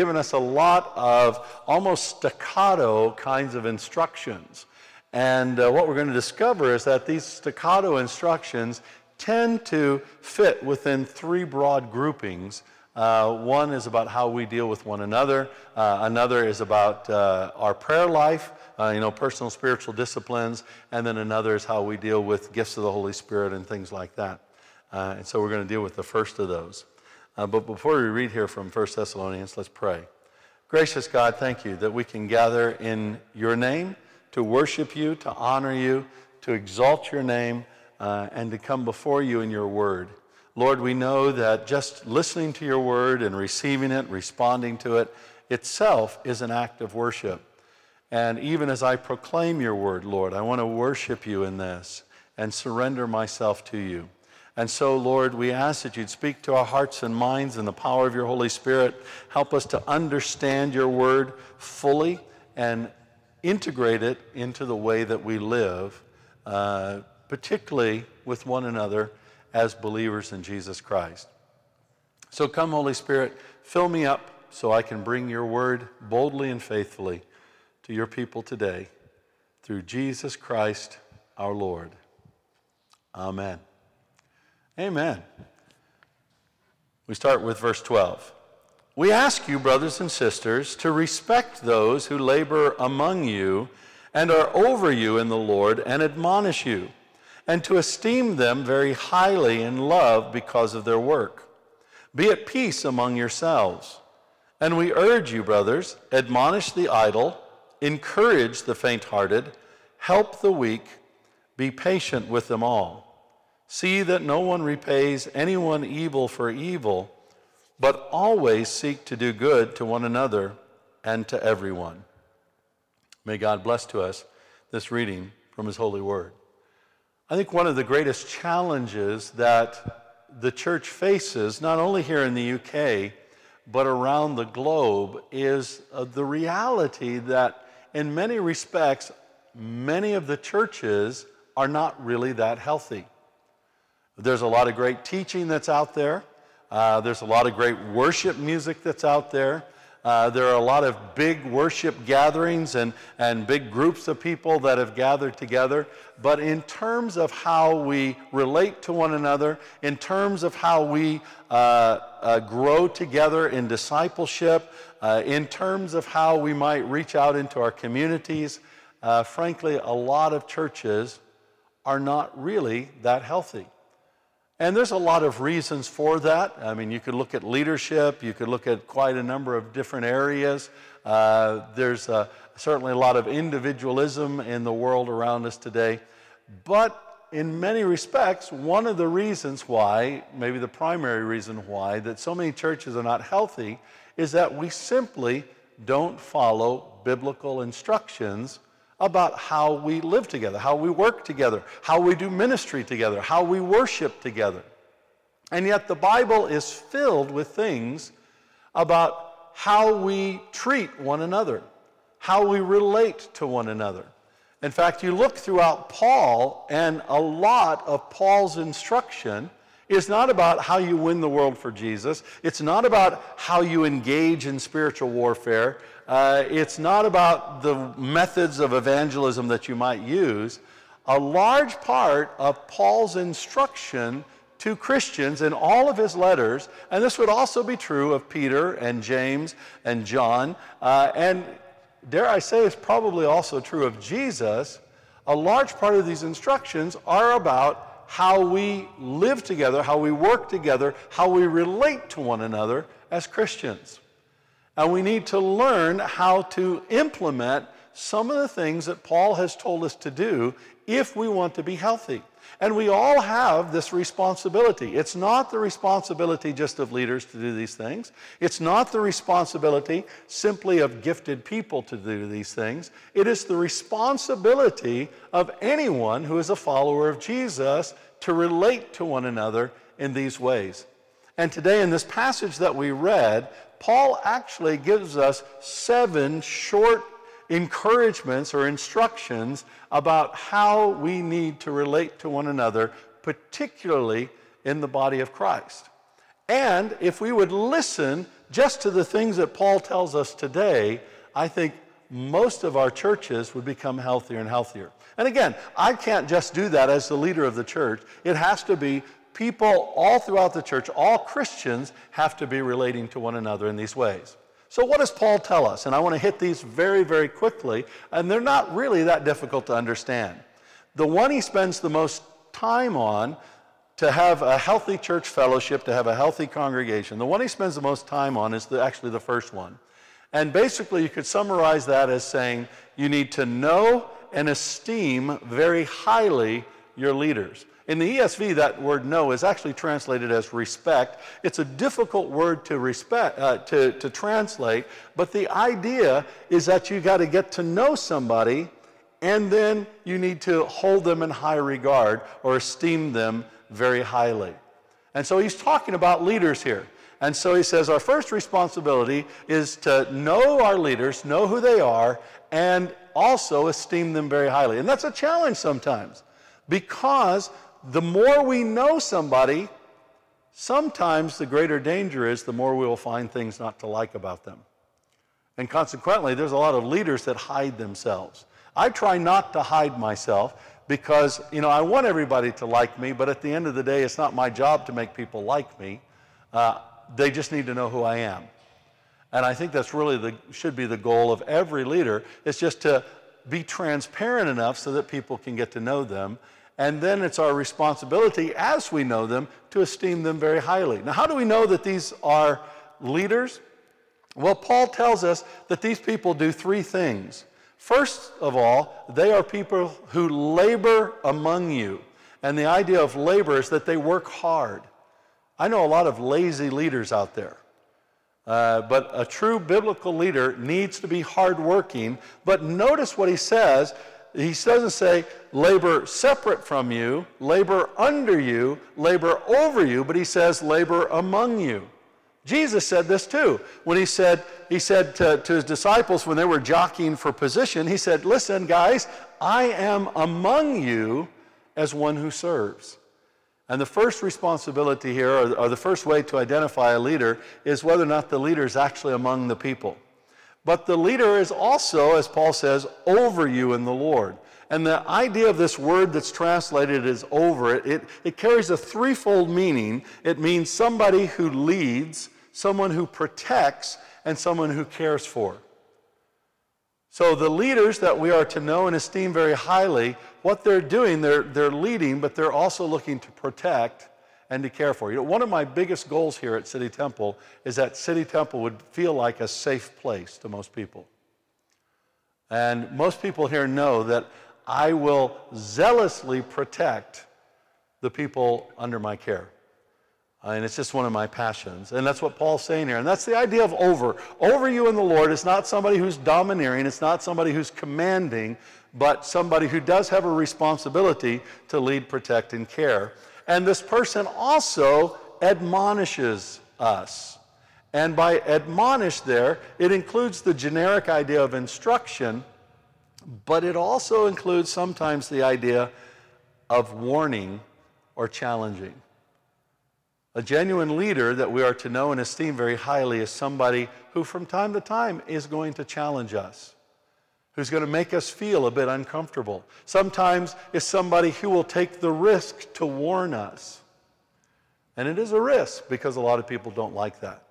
given us a lot of almost staccato kinds of instructions. And uh, what we're going to discover is that these staccato instructions tend to fit within three broad groupings. Uh, one is about how we deal with one another. Uh, another is about uh, our prayer life, uh, you know, personal spiritual disciplines. And then another is how we deal with gifts of the Holy Spirit and things like that. Uh, and so we're going to deal with the first of those. Uh, but before we read here from 1 Thessalonians, let's pray. Gracious God, thank you that we can gather in your name to worship you, to honor you, to exalt your name, uh, and to come before you in your word. Lord, we know that just listening to your word and receiving it, responding to it, itself is an act of worship. And even as I proclaim your word, Lord, I want to worship you in this and surrender myself to you. And so, Lord, we ask that you'd speak to our hearts and minds in the power of your Holy Spirit. Help us to understand your word fully and integrate it into the way that we live, uh, particularly with one another as believers in Jesus Christ. So come, Holy Spirit, fill me up so I can bring your word boldly and faithfully to your people today through Jesus Christ our Lord. Amen. Amen. We start with verse 12. We ask you, brothers and sisters, to respect those who labor among you and are over you in the Lord and admonish you, and to esteem them very highly in love because of their work. Be at peace among yourselves. And we urge you, brothers, admonish the idle, encourage the faint hearted, help the weak, be patient with them all. See that no one repays anyone evil for evil, but always seek to do good to one another and to everyone. May God bless to us this reading from His holy word. I think one of the greatest challenges that the church faces, not only here in the UK, but around the globe, is uh, the reality that in many respects, many of the churches are not really that healthy. There's a lot of great teaching that's out there. Uh, there's a lot of great worship music that's out there. Uh, there are a lot of big worship gatherings and, and big groups of people that have gathered together. But in terms of how we relate to one another, in terms of how we uh, uh grow together in discipleship, uh, in terms of how we might reach out into our communities, uh, frankly, a lot of churches are not really that healthy. And there's a lot of reasons for that. I mean, you could look at leadership, you could look at quite a number of different areas. Uh, there's uh, certainly a lot of individualism in the world around us today. But in many respects, one of the reasons why, maybe the primary reason why, that so many churches are not healthy is that we simply don't follow biblical instructions about how we live together, how we work together, how we do ministry together, how we worship together. And yet the Bible is filled with things about how we treat one another, how we relate to one another. In fact, you look throughout Paul, and a lot of Paul's instruction is not about how you win the world for Jesus. It's not about how you engage in spiritual warfare. Uh, it's not about the methods of evangelism that you might use. A large part of Paul's instruction to Christians in all of his letters, and this would also be true of Peter and James and John, uh, and dare I say, it's probably also true of Jesus. A large part of these instructions are about how we live together, how we work together, how we relate to one another as Christians. And we need to learn how to implement some of the things that Paul has told us to do if we want to be healthy. And we all have this responsibility. It's not the responsibility just of leaders to do these things. It's not the responsibility simply of gifted people to do these things. It is the responsibility of anyone who is a follower of Jesus to relate to one another in these ways. And today, in this passage that we read, Paul actually gives us seven short encouragements or instructions about how we need to relate to one another, particularly in the body of Christ. And if we would listen just to the things that Paul tells us today, I think most of our churches would become healthier and healthier. And again, I can't just do that as the leader of the church. It has to be people all throughout the church, all Christians have to be relating to one another in these ways. So, what does Paul tell us? And I want to hit these very, very quickly, and they're not really that difficult to understand. The one he spends the most time on to have a healthy church fellowship, to have a healthy congregation, the one he spends the most time on is the, actually the first one. And basically, you could summarize that as saying you need to know and esteem very highly your leaders. In the ESV, that word know is actually translated as respect. It's a difficult word to, respect, uh, to, to translate, but the idea is that you got to get to know somebody and then you need to hold them in high regard or esteem them very highly. And so he's talking about leaders here. And so he says our first responsibility is to know our leaders, know who they are, and also esteem them very highly. And that's a challenge sometimes because the more we know somebody, sometimes the greater danger is the more we will find things not to like about them. And consequently, there's a lot of leaders that hide themselves. I try not to hide myself because, you know, I want everybody to like me, but at the end of the day, it's not my job to make people like me. Uh, they just need to know who I am. And I think that's really the, should be the goal of every leader, is just to be transparent enough so that people can get to know them. And then it's our responsibility, as we know them, to esteem them very highly. Now, how do we know that these are leaders? Well, Paul tells us that these people do three things. First of all, they are people who labor among you. And the idea of labor is that they work hard. I know a lot of lazy leaders out there. Uh, but a true biblical leader needs to be hardworking. But notice what he says. He doesn't say labor separate from you, labor under you, labor over you, but he says labor among you. Jesus said this too. When he said, he said to, to his disciples when they were jockeying for position, he said, Listen, guys, I am among you as one who serves. And the first responsibility here, or, or, the first way to identify a leader, is whether or not the leader is actually among the people. But the leader is also, as Paul says, over you in the Lord. And the idea of this word that's translated as over it, it, carries a threefold meaning. It means somebody who leads, someone who protects, and someone who cares for. So, the leaders that we are to know and esteem very highly, what they're doing, they're, they're leading, but they're also looking to protect and to care for. You know, one of my biggest goals here at City Temple is that City Temple would feel like a safe place to most people. And most people here know that I will zealously protect the people under my care. Uh, and it's just one of my passions. And that's what Paul's saying here. And that's the idea of over. Over you in the Lord is not somebody who's domineering, it's not somebody who's commanding, but somebody who does have a responsibility to lead, protect, and care. And this person also admonishes us. And by admonish there, it includes the generic idea of instruction, but it also includes sometimes the idea of warning or challenging. A genuine leader that we are to know and esteem very highly is somebody who, from time to time, is going to challenge us, who's going to make us feel a bit uncomfortable. Sometimes is somebody who will take the risk to warn us. And it is a risk because a lot of people don't like that.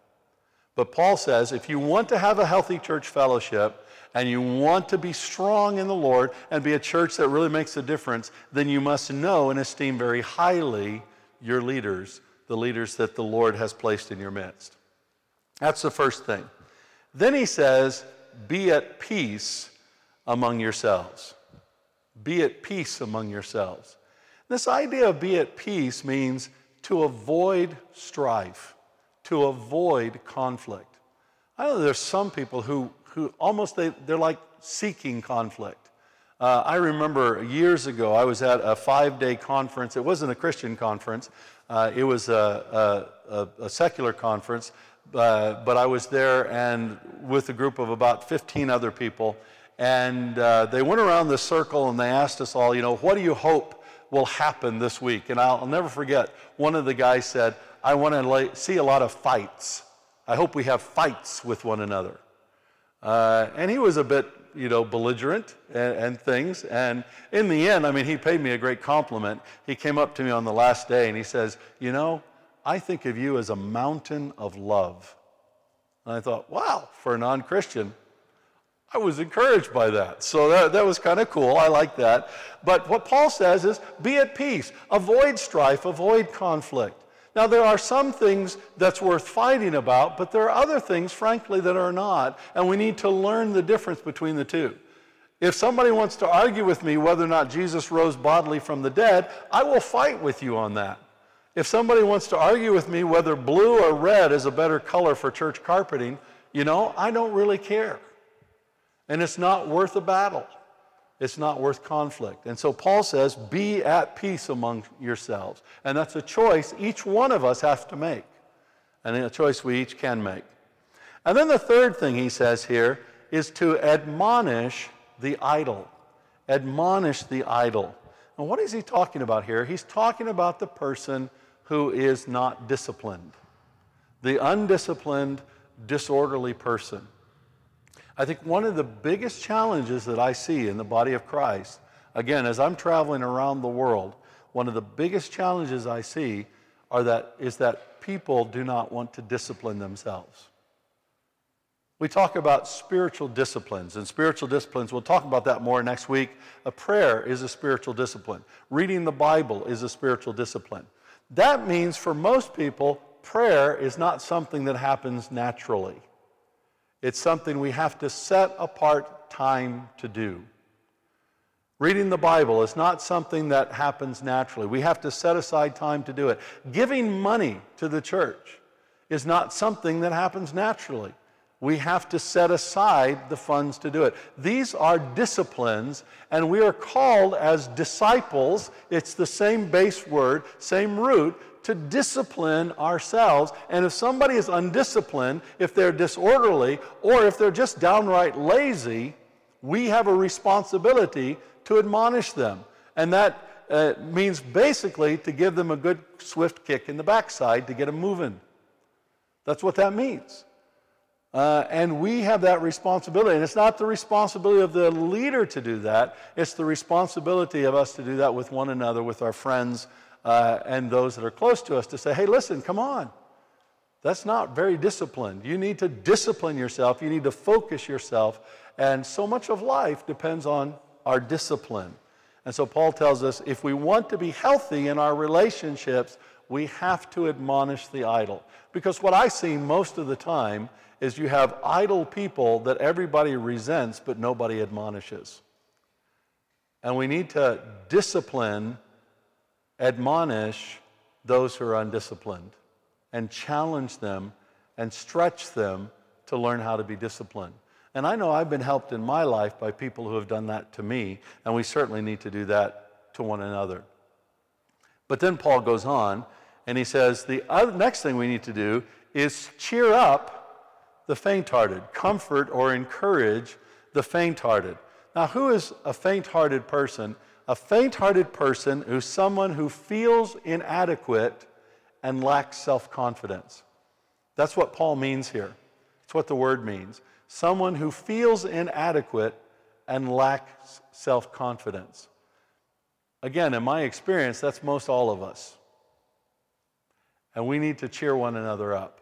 But Paul says if you want to have a healthy church fellowship and you want to be strong in the Lord and be a church that really makes a difference, then you must know and esteem very highly your leaders the leaders that the Lord has placed in your midst. That's the first thing. Then he says, Be at peace among yourselves. Be at peace among yourselves. This idea of be at peace means to avoid strife, to avoid conflict. I know there's some people who, who almost they, they're like seeking conflict. Uh, I remember years ago, I was at a five day conference. It wasn't a Christian conference, uh, it was a, a, a secular conference, uh, but I was there and with a group of about 15 other people. And uh, they went around the circle and they asked us all, you know, what do you hope will happen this week? And I'll, I'll never forget, one of the guys said, I want to see a lot of fights. I hope we have fights with one another. Uh, and he was a bit, you know, belligerent and, and, things. And in the end, I mean, he paid me a great compliment. He came up to me on the last day and he says, You know, I think of you as a mountain of love. And I thought, wow, for a non Christian, I was encouraged by that. So that, that was kind of cool. I like that. But what Paul says is be at peace, avoid strife, avoid conflict. Now, there are some things that's worth fighting about, but there are other things, frankly, that are not, and we need to learn the difference between the two. If somebody wants to argue with me whether or not Jesus rose bodily from the dead, I will fight with you on that. If somebody wants to argue with me whether blue or red is a better color for church carpeting, you know, I don't really care. And it's not worth a battle. It's not worth conflict. And so Paul says, be at peace among yourselves. And that's a choice each one of us has to make, and a choice we each can make. And then the third thing he says here is to admonish the idle. Admonish the idle. And what is he talking about here? He's talking about the person who is not disciplined, the undisciplined, disorderly person. I think one of the biggest challenges that I see in the body of Christ, again, as I'm traveling around the world, one of the biggest challenges I see are that, is that people do not want to discipline themselves. We talk about spiritual disciplines, and spiritual disciplines, we'll talk about that more next week. A prayer is a spiritual discipline. Reading the Bible is a spiritual discipline. That means for most people, prayer is not something that happens naturally. It's something we have to set apart time to do. Reading the Bible is not something that happens naturally. We have to set aside time to do it. Giving money to the church is not something that happens naturally. We have to set aside the funds to do it. These are disciplines, and we are called as disciples. It's the same base word, same root, to discipline ourselves. And if somebody is undisciplined, if they're disorderly, or if they're just downright lazy, we have a responsibility to admonish them. And that uh, means basically to give them a good swift kick in the backside to get them moving. That's what that means. Uh, and we have that responsibility. And it's not the responsibility of the leader to do that, it's the responsibility of us to do that with one another, with our friends, uh, and those that are close to us to say, hey, listen, come on. That's not very disciplined. You need to discipline yourself, you need to focus yourself. And so much of life depends on our discipline. And so Paul tells us if we want to be healthy in our relationships, we have to admonish the idle. Because what I see most of the time is you have idle people that everybody resents, but nobody admonishes. And we need to discipline admonish those who are undisciplined and challenge them and stretch them to learn how to be disciplined. And I know I've been helped in my life by people who have done that to me, and we certainly need to do that to one another. But then Paul goes on and he says the other, next thing we need to do is cheer up the faint hearted, comfort or encourage the faint hearted. Now, who is a faint hearted person? A faint hearted person is someone who feels inadequate and lacks self confidence. That's what Paul means here. That's what the word means. Someone who feels inadequate and lacks self confidence. Again, in my experience, that's most all of us. And we need to cheer one another up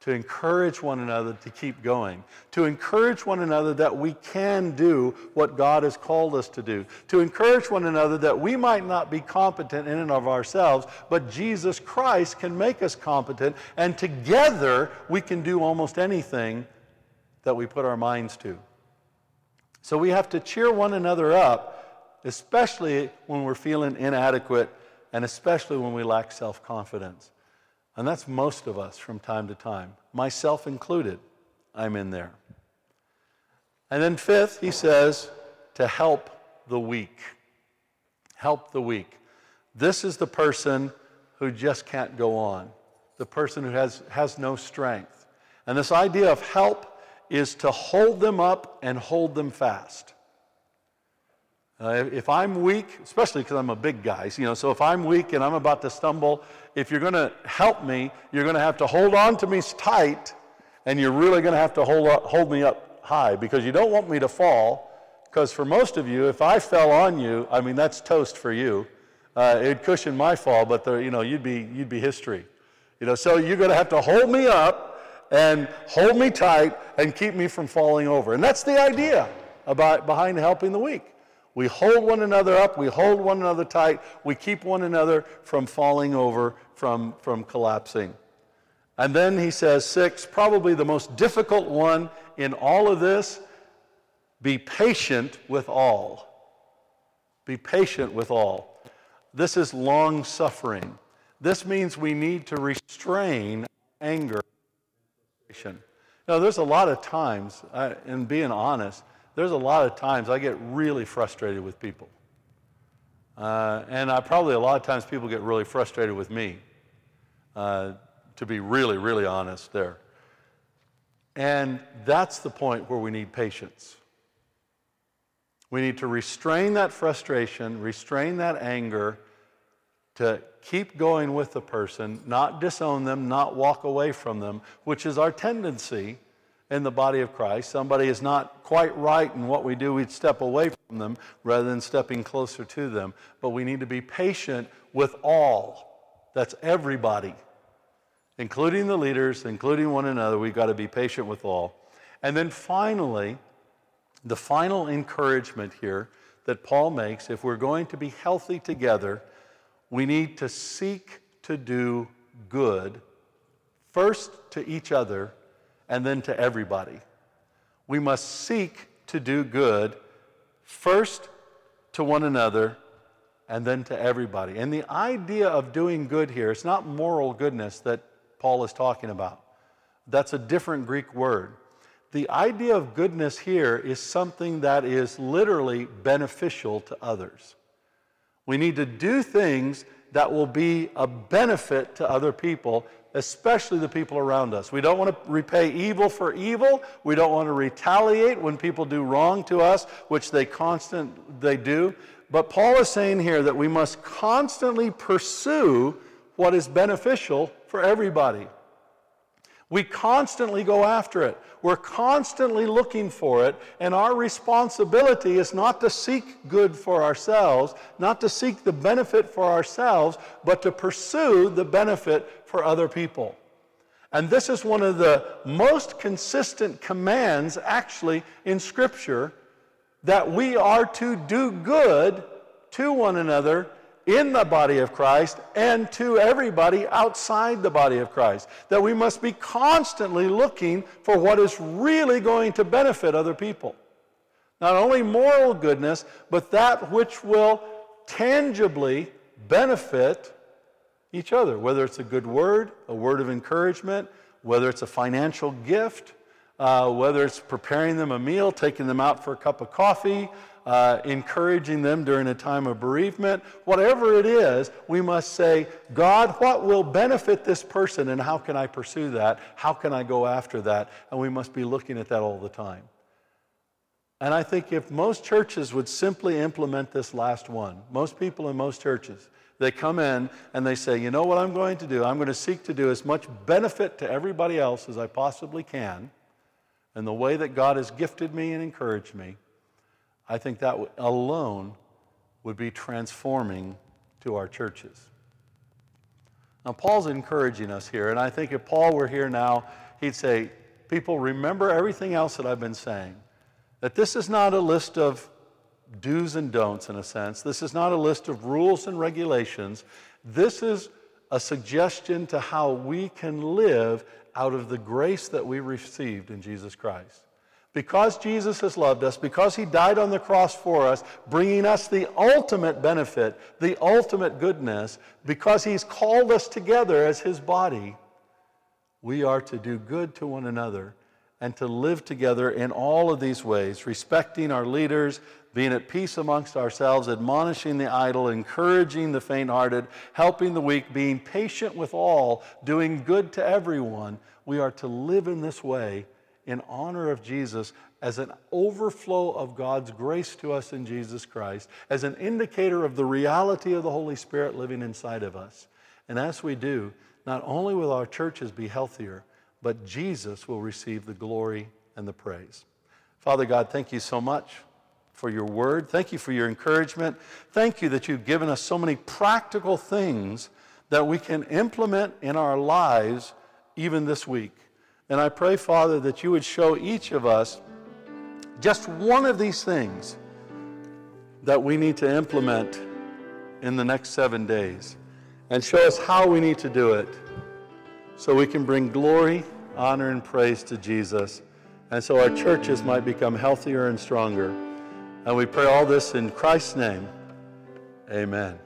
to encourage one another to keep going, to encourage one another that we can do what God has called us to do, to encourage one another that we might not be competent in and of ourselves, but Jesus Christ can make us competent, and together we can do almost anything that we put our minds to. So we have to cheer one another up, especially when we're feeling inadequate and especially when we lack self confidence. And that's most of us from time to time, myself included. I'm in there. And then, fifth, he says, to help the weak. Help the weak. This is the person who just can't go on, the person who has, has no strength. And this idea of help is to hold them up and hold them fast. Uh, if I'm weak, especially because I'm a big guy, you know, so if I'm weak and I'm about to stumble, if you're going to help me, you're going to have to hold on to me tight And you're really going to have to hold, up, hold me up high because you don't want me to fall. Because for most of you, if I fell on you, I mean, that's toast for you. Uh, it'd cushion my fall, but the, you know, you'd be, you'd be history. You know, so you're going to have to hold me up and hold me tight and keep me from falling over. And that's the idea about behind helping the weak. We hold one another up, we hold one another tight, we keep one another from falling over, from, from collapsing. And then he says, six, probably the most difficult one in all of this be patient with all. Be patient with all. This is long suffering. This means we need to restrain anger. Now, there's a lot of times, uh, being honest, there's a lot of times I get really frustrated with people. Uh, and I probably a lot of times people get really frustrated with me, uh, to be really, really honest there. And that's the point where we need patience. We need to restrain that frustration, restrain that anger, to keep going with the person, not disown them, not walk away from them, which is our tendency in the body of Christ. Somebody is not quite right in what we do, we'd step away from them rather than stepping closer to them. But we need to be patient with all. That's everybody, including the leaders, including one another. We've got to be patient with all. And then finally, the final encouragement here that Paul makes if we're going to be healthy together, we need to seek to do good, first to each other and then to everybody. We must seek to do good first to one another and then to everybody. And the idea of doing good here, it's not moral goodness that Paul is talking about. That's a different Greek word. The idea of goodness here is something that is literally beneficial to others. We need to do things that will be a benefit to other people especially the people around us. We don't want to repay evil for evil. We don't want to retaliate when people do wrong to us, which they constant they do. But Paul is saying here that we must constantly pursue what is beneficial for everybody. We constantly go after it. We're constantly looking for it, and our responsibility is not to seek good for ourselves, not to seek the benefit for ourselves, but to pursue the benefit for other people. And this is one of the most consistent commands, actually, in Scripture that we are to do good to one another in the body of Christ and to everybody outside the body of Christ. That we must be constantly looking for what is really going to benefit other people. Not only moral goodness, but that which will tangibly benefit each other, whether it's a good word, a word of encouragement, whether it's a financial gift, uh, whether it's preparing them a meal, taking them out for a cup of coffee, uh, encouraging them during a time of bereavement, whatever it is, we must say, God, what will benefit this person and how can I pursue that? How can I go after that? And we must be looking at that all the time. And I think if most churches would simply implement this last one, most people in most churches, they come in and they say, you know what I'm going to do? I'm going to seek to do as much benefit to everybody else as I possibly can in the way that God has gifted me and encouraged me. I think that alone would be transforming to our churches. Now, Paul's encouraging us here, and I think if Paul were here now, he'd say, People, remember everything else that I've been saying. That this is not a list of do's and don'ts, in a sense. This is not a list of rules and regulations. This is a suggestion to how we can live out of the grace that we received in Jesus Christ. Because Jesus has loved us, because he died on the cross for us, bringing us the ultimate benefit, the ultimate goodness, because he's called us together as his body, we are to do good to one another and to live together in all of these ways, respecting our leaders, being at peace amongst ourselves, admonishing the idle, encouraging the faint hearted, helping the weak, being patient with all, doing good to everyone. We are to live in this way in honor of Jesus as an overflow of God's grace to us in Jesus Christ, as an indicator of the reality of the Holy Spirit living inside of us. And as we do, not only will our churches be healthier, but Jesus will receive the glory and the praise. Father God, thank you so much for your word. Thank you for your encouragement. Thank you that you've given us so many practical things that we can implement in our lives even this week. And I pray, Father, that you would show each of us just one of these things that we need to implement in the next seven days and show us how we need to do it so we can bring glory, honor, and praise to Jesus and so our churches might become healthier and stronger. And we pray all this in Christ's name. Amen.